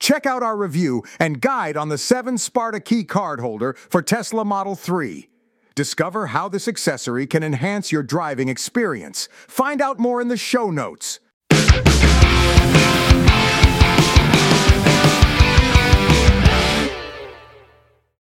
Check out our review and guide on the 7 Sparta Key card holder for Tesla Model 3. Discover how this accessory can enhance your driving experience. Find out more in the show notes.